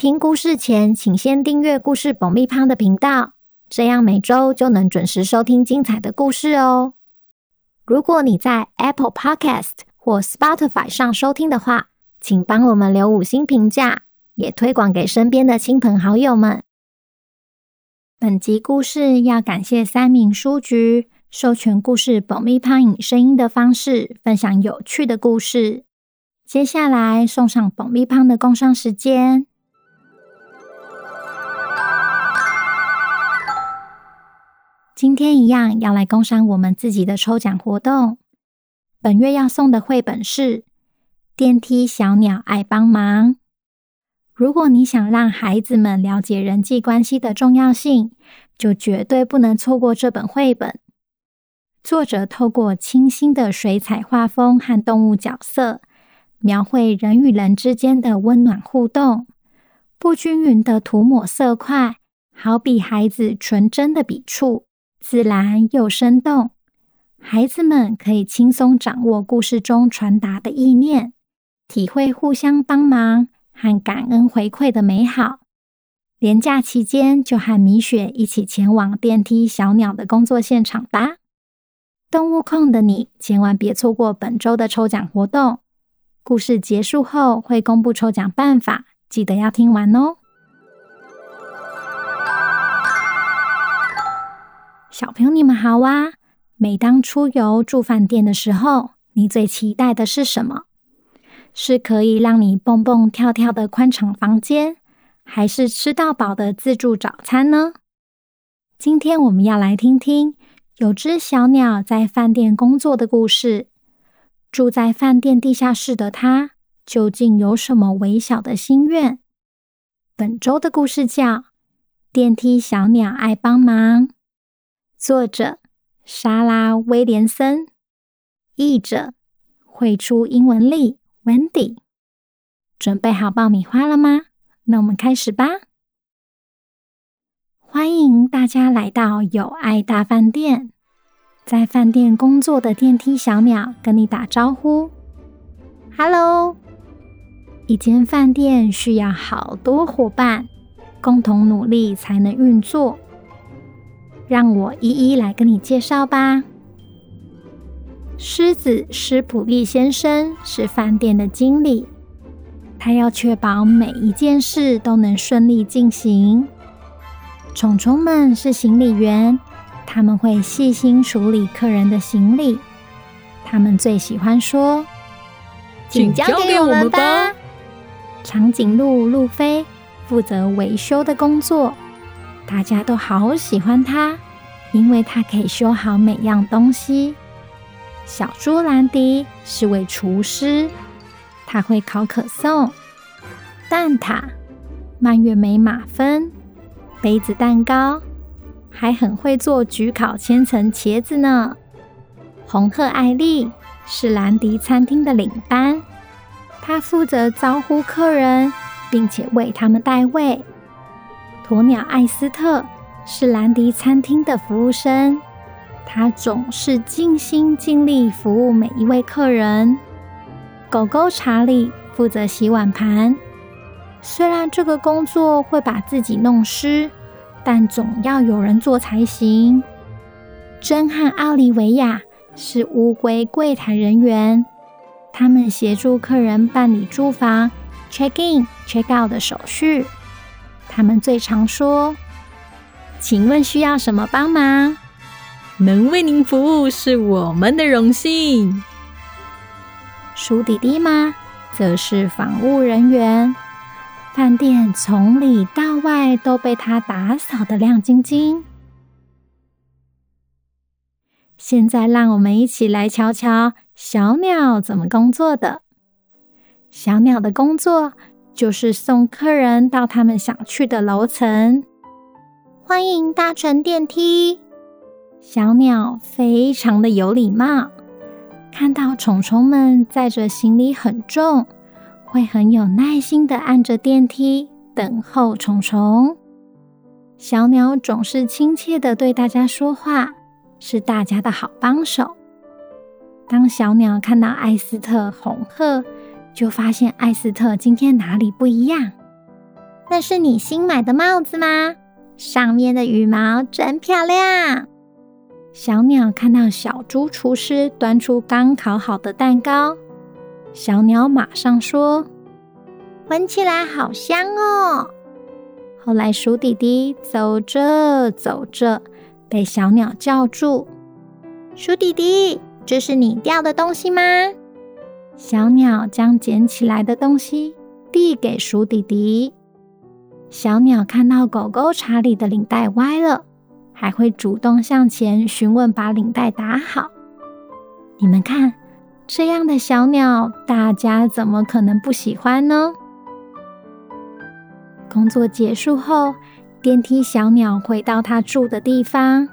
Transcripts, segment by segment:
听故事前，请先订阅“故事爆米花”的频道，这样每周就能准时收听精彩的故事哦。如果你在 Apple Podcast 或 Spotify 上收听的话，请帮我们留五星评价，也推广给身边的亲朋好友们。本集故事要感谢三民书局授权“故事爆米花”以声音的方式分享有趣的故事。接下来送上爆米花的工商时间。今天一样要来工商我们自己的抽奖活动。本月要送的绘本是《电梯小鸟爱帮忙》。如果你想让孩子们了解人际关系的重要性，就绝对不能错过这本绘本。作者透过清新的水彩画风和动物角色，描绘人与人之间的温暖互动。不均匀的涂抹色块，好比孩子纯真的笔触。自然又生动，孩子们可以轻松掌握故事中传达的意念，体会互相帮忙和感恩回馈的美好。连假期间，就和米雪一起前往电梯小鸟的工作现场吧。动物控的你，千万别错过本周的抽奖活动。故事结束后会公布抽奖办法，记得要听完哦。小朋友，你们好啊！每当出游住饭店的时候，你最期待的是什么？是可以让你蹦蹦跳跳的宽敞房间，还是吃到饱的自助早餐呢？今天我们要来听听有只小鸟在饭店工作的故事。住在饭店地下室的它，究竟有什么微小的心愿？本周的故事叫《电梯小鸟爱帮忙》。作者莎拉·威廉森，译者绘出英文力 Wendy。准备好爆米花了吗？那我们开始吧。欢迎大家来到有爱大饭店，在饭店工作的电梯小鸟跟你打招呼：“Hello！” 一间饭店需要好多伙伴共同努力才能运作。让我一一来跟你介绍吧。狮子施普利先生是饭店的经理，他要确保每一件事都能顺利进行。虫虫们是行李员，他们会细心处理客人的行李。他们最喜欢说：“请交给我们吧。”长颈鹿路飞负责维修的工作。大家都好喜欢他，因为他可以修好每样东西。小猪兰迪是位厨师，他会烤可颂、蛋挞、蔓越莓马芬、杯子蛋糕，还很会做焗烤千层茄子呢。红鹤艾丽是兰迪餐厅的领班，他负责招呼客人，并且为他们带位。鸵鸟艾斯特是兰迪餐厅的服务生，他总是尽心尽力服务每一位客人。狗狗查理负责洗碗盘，虽然这个工作会把自己弄湿，但总要有人做才行。珍和奥利维亚是乌龟柜台人员，他们协助客人办理住房 check in check out 的手续。他们最常说：“请问需要什么帮忙？能为您服务是我们的荣幸。”鼠弟弟吗？则是房务人员，饭店从里到外都被他打扫得亮晶晶。现在，让我们一起来瞧瞧小鸟怎么工作的。小鸟的工作。就是送客人到他们想去的楼层。欢迎搭乘电梯。”小鸟非常的有礼貌，看到虫虫们载着行李很重，会很有耐心的按着电梯等候虫虫。小鸟总是亲切的对大家说话，是大家的好帮手。当小鸟看到艾斯特、红鹤，就发现艾斯特今天哪里不一样？那是你新买的帽子吗？上面的羽毛真漂亮。小鸟看到小猪厨师端出刚烤好的蛋糕，小鸟马上说：“闻起来好香哦。”后来，鼠弟弟走着走着，被小鸟叫住：“鼠弟弟，这是你掉的东西吗？”小鸟将捡起来的东西递给鼠弟弟。小鸟看到狗狗查理的领带歪了，还会主动向前询问把领带打好。你们看，这样的小鸟，大家怎么可能不喜欢呢？工作结束后，电梯小鸟回到它住的地方，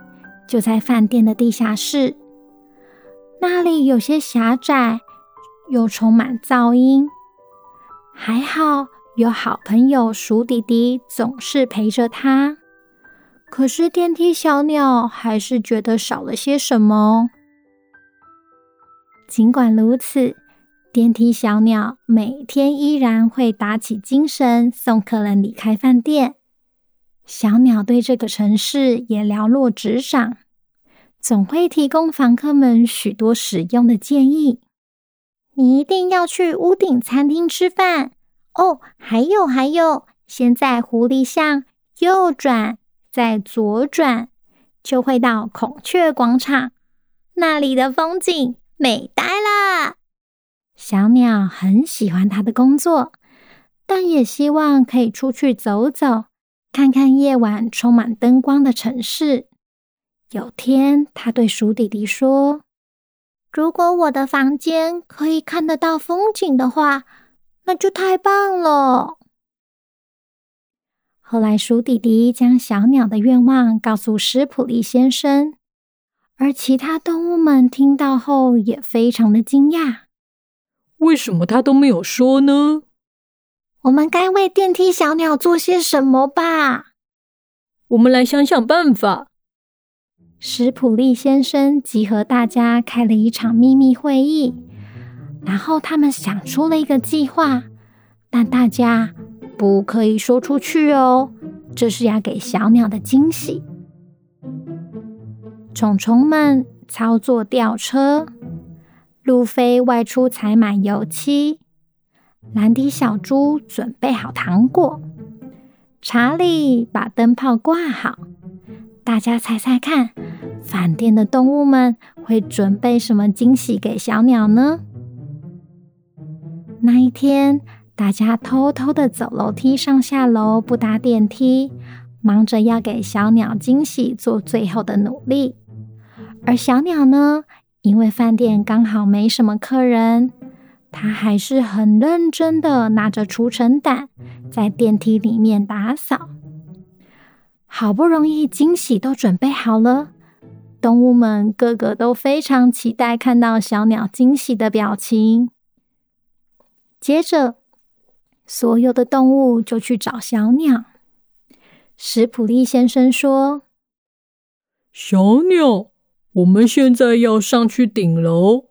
就在饭店的地下室。那里有些狭窄，又充满噪音。还好有好朋友鼠弟弟总是陪着他。可是电梯小鸟还是觉得少了些什么。尽管如此，电梯小鸟每天依然会打起精神送客人离开饭店。小鸟对这个城市也了若指掌，总会提供房客们许多实用的建议。你一定要去屋顶餐厅吃饭哦！还有还有，先在狐狸巷右转，再左转，就会到孔雀广场，那里的风景美呆了。小鸟很喜欢它的工作，但也希望可以出去走走，看看夜晚充满灯光的城市。有天，他对鼠弟弟说：“如果我的房间可以看得到风景的话，那就太棒了。”后来，鼠弟弟将小鸟的愿望告诉施普利先生，而其他动物们听到后也非常的惊讶。为什么他都没有说呢？我们该为电梯小鸟做些什么吧？我们来想想办法。史普利先生集合大家开了一场秘密会议，然后他们想出了一个计划，但大家不可以说出去哦，这是要给小鸟的惊喜。虫虫们操作吊车。路飞外出采买油漆，兰迪小猪准备好糖果，查理把灯泡挂好。大家猜猜看，饭店的动物们会准备什么惊喜给小鸟呢？那一天，大家偷偷的走楼梯上下楼，不搭电梯，忙着要给小鸟惊喜，做最后的努力。而小鸟呢？因为饭店刚好没什么客人，它还是很认真的拿着除尘掸在电梯里面打扫。好不容易惊喜都准备好了，动物们个个都非常期待看到小鸟惊喜的表情。接着，所有的动物就去找小鸟。史普利先生说：“小鸟。”我们现在要上去顶楼。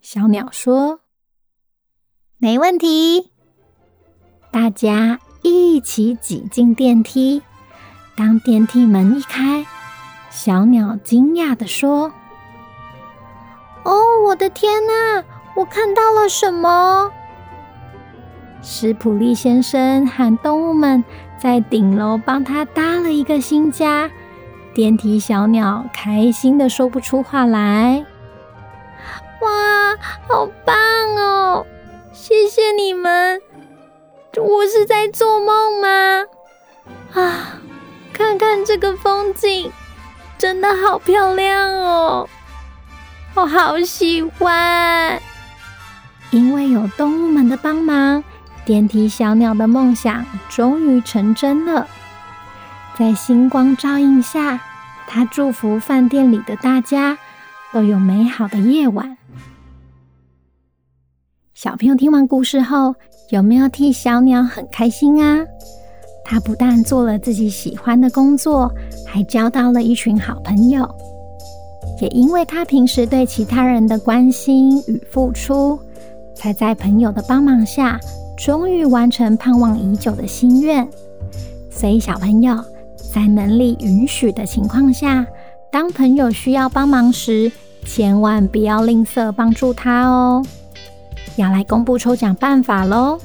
小鸟说：“没问题。”大家一起挤进电梯。当电梯门一开，小鸟惊讶地说：“哦，我的天哪！我看到了什么？”史普利先生和动物们在顶楼帮他搭了一个新家。电梯小鸟开心的说不出话来。哇，好棒哦！谢谢你们。我是在做梦吗？啊，看看这个风景，真的好漂亮哦！我好喜欢。因为有动物们的帮忙，电梯小鸟的梦想终于成真了。在星光照映下，他祝福饭店里的大家都有美好的夜晚。小朋友听完故事后，有没有替小鸟很开心啊？他不但做了自己喜欢的工作，还交到了一群好朋友。也因为他平时对其他人的关心与付出，才在朋友的帮忙下，终于完成盼望已久的心愿。所以，小朋友在能力允许的情况下，当朋友需要帮忙时，千万不要吝啬帮助他哦。要来公布抽奖办法喽！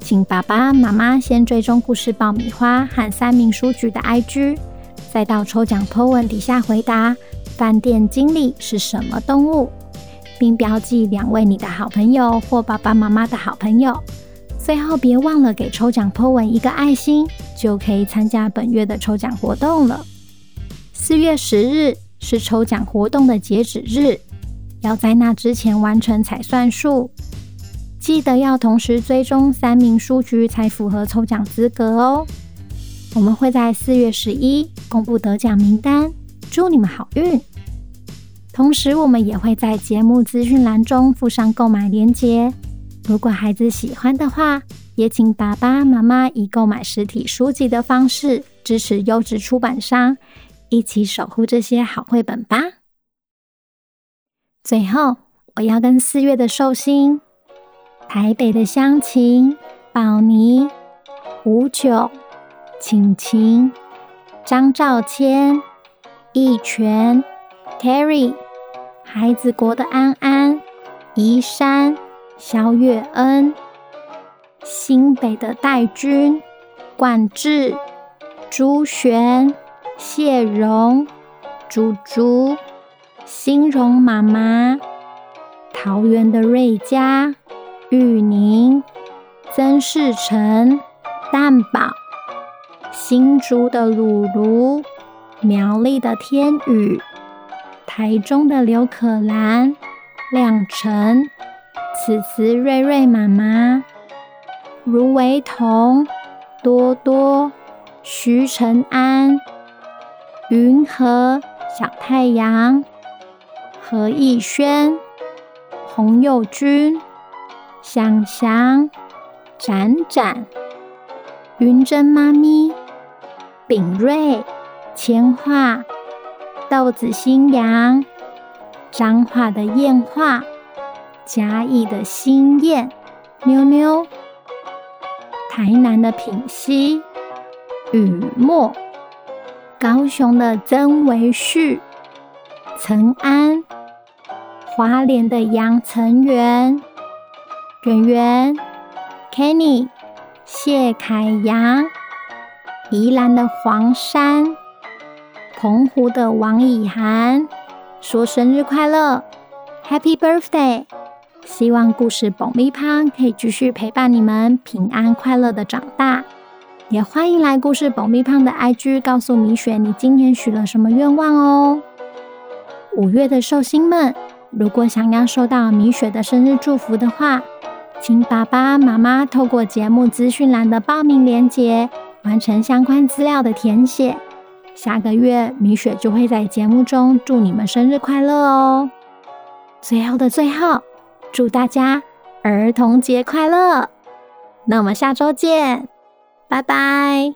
请爸爸妈妈先追踪故事爆米花和三明书局的 IG，再到抽奖 po 文底下回答饭店经理是什么动物，并标记两位你的好朋友或爸爸妈妈的好朋友。最后别忘了给抽奖 po 文一个爱心，就可以参加本月的抽奖活动了。四月十日是抽奖活动的截止日，要在那之前完成才算数。记得要同时追踪三名书局才符合抽奖资格哦。我们会在四月十一公布得奖名单，祝你们好运。同时，我们也会在节目资讯栏中附上购买链接。如果孩子喜欢的话，也请爸爸妈妈以购买实体书籍的方式支持优质出版商，一起守护这些好绘本吧。最后，我要跟四月的寿星。台北的湘琴、宝妮、吴九、晴晴、张兆谦、义全、Terry、孩子国的安安、宜山、萧月恩、新北的戴君、冠志、朱璇、谢荣、竹竹、欣荣妈妈、桃园的瑞佳。玉宁、曾世成、蛋宝、新竹的鲁鲁、苗栗的天宇、台中的刘可兰、亮成、此慈瑞瑞妈妈、卢维彤、多多、徐承安、云和、小太阳、何逸轩、洪佑君。想想，展展，云珍妈咪，炳瑞，千画，豆子新阳，彰化的燕画，嘉义的新燕，妞妞，台南的品溪，雨墨，高雄的曾维旭，陈安，华莲的杨成元。圆圆、Kenny、谢凯阳、宜兰的黄山、澎湖的王以涵，说生日快乐，Happy Birthday！希望故事爆米花可以继续陪伴你们平安快乐的长大。也欢迎来故事爆米花的 IG 告诉米雪你今年许了什么愿望哦。五月的寿星们，如果想要收到米雪的生日祝福的话，请爸爸妈妈透过节目资讯栏的报名链接，完成相关资料的填写。下个月米雪就会在节目中祝你们生日快乐哦！最后的最后，祝大家儿童节快乐！那我们下周见，拜拜。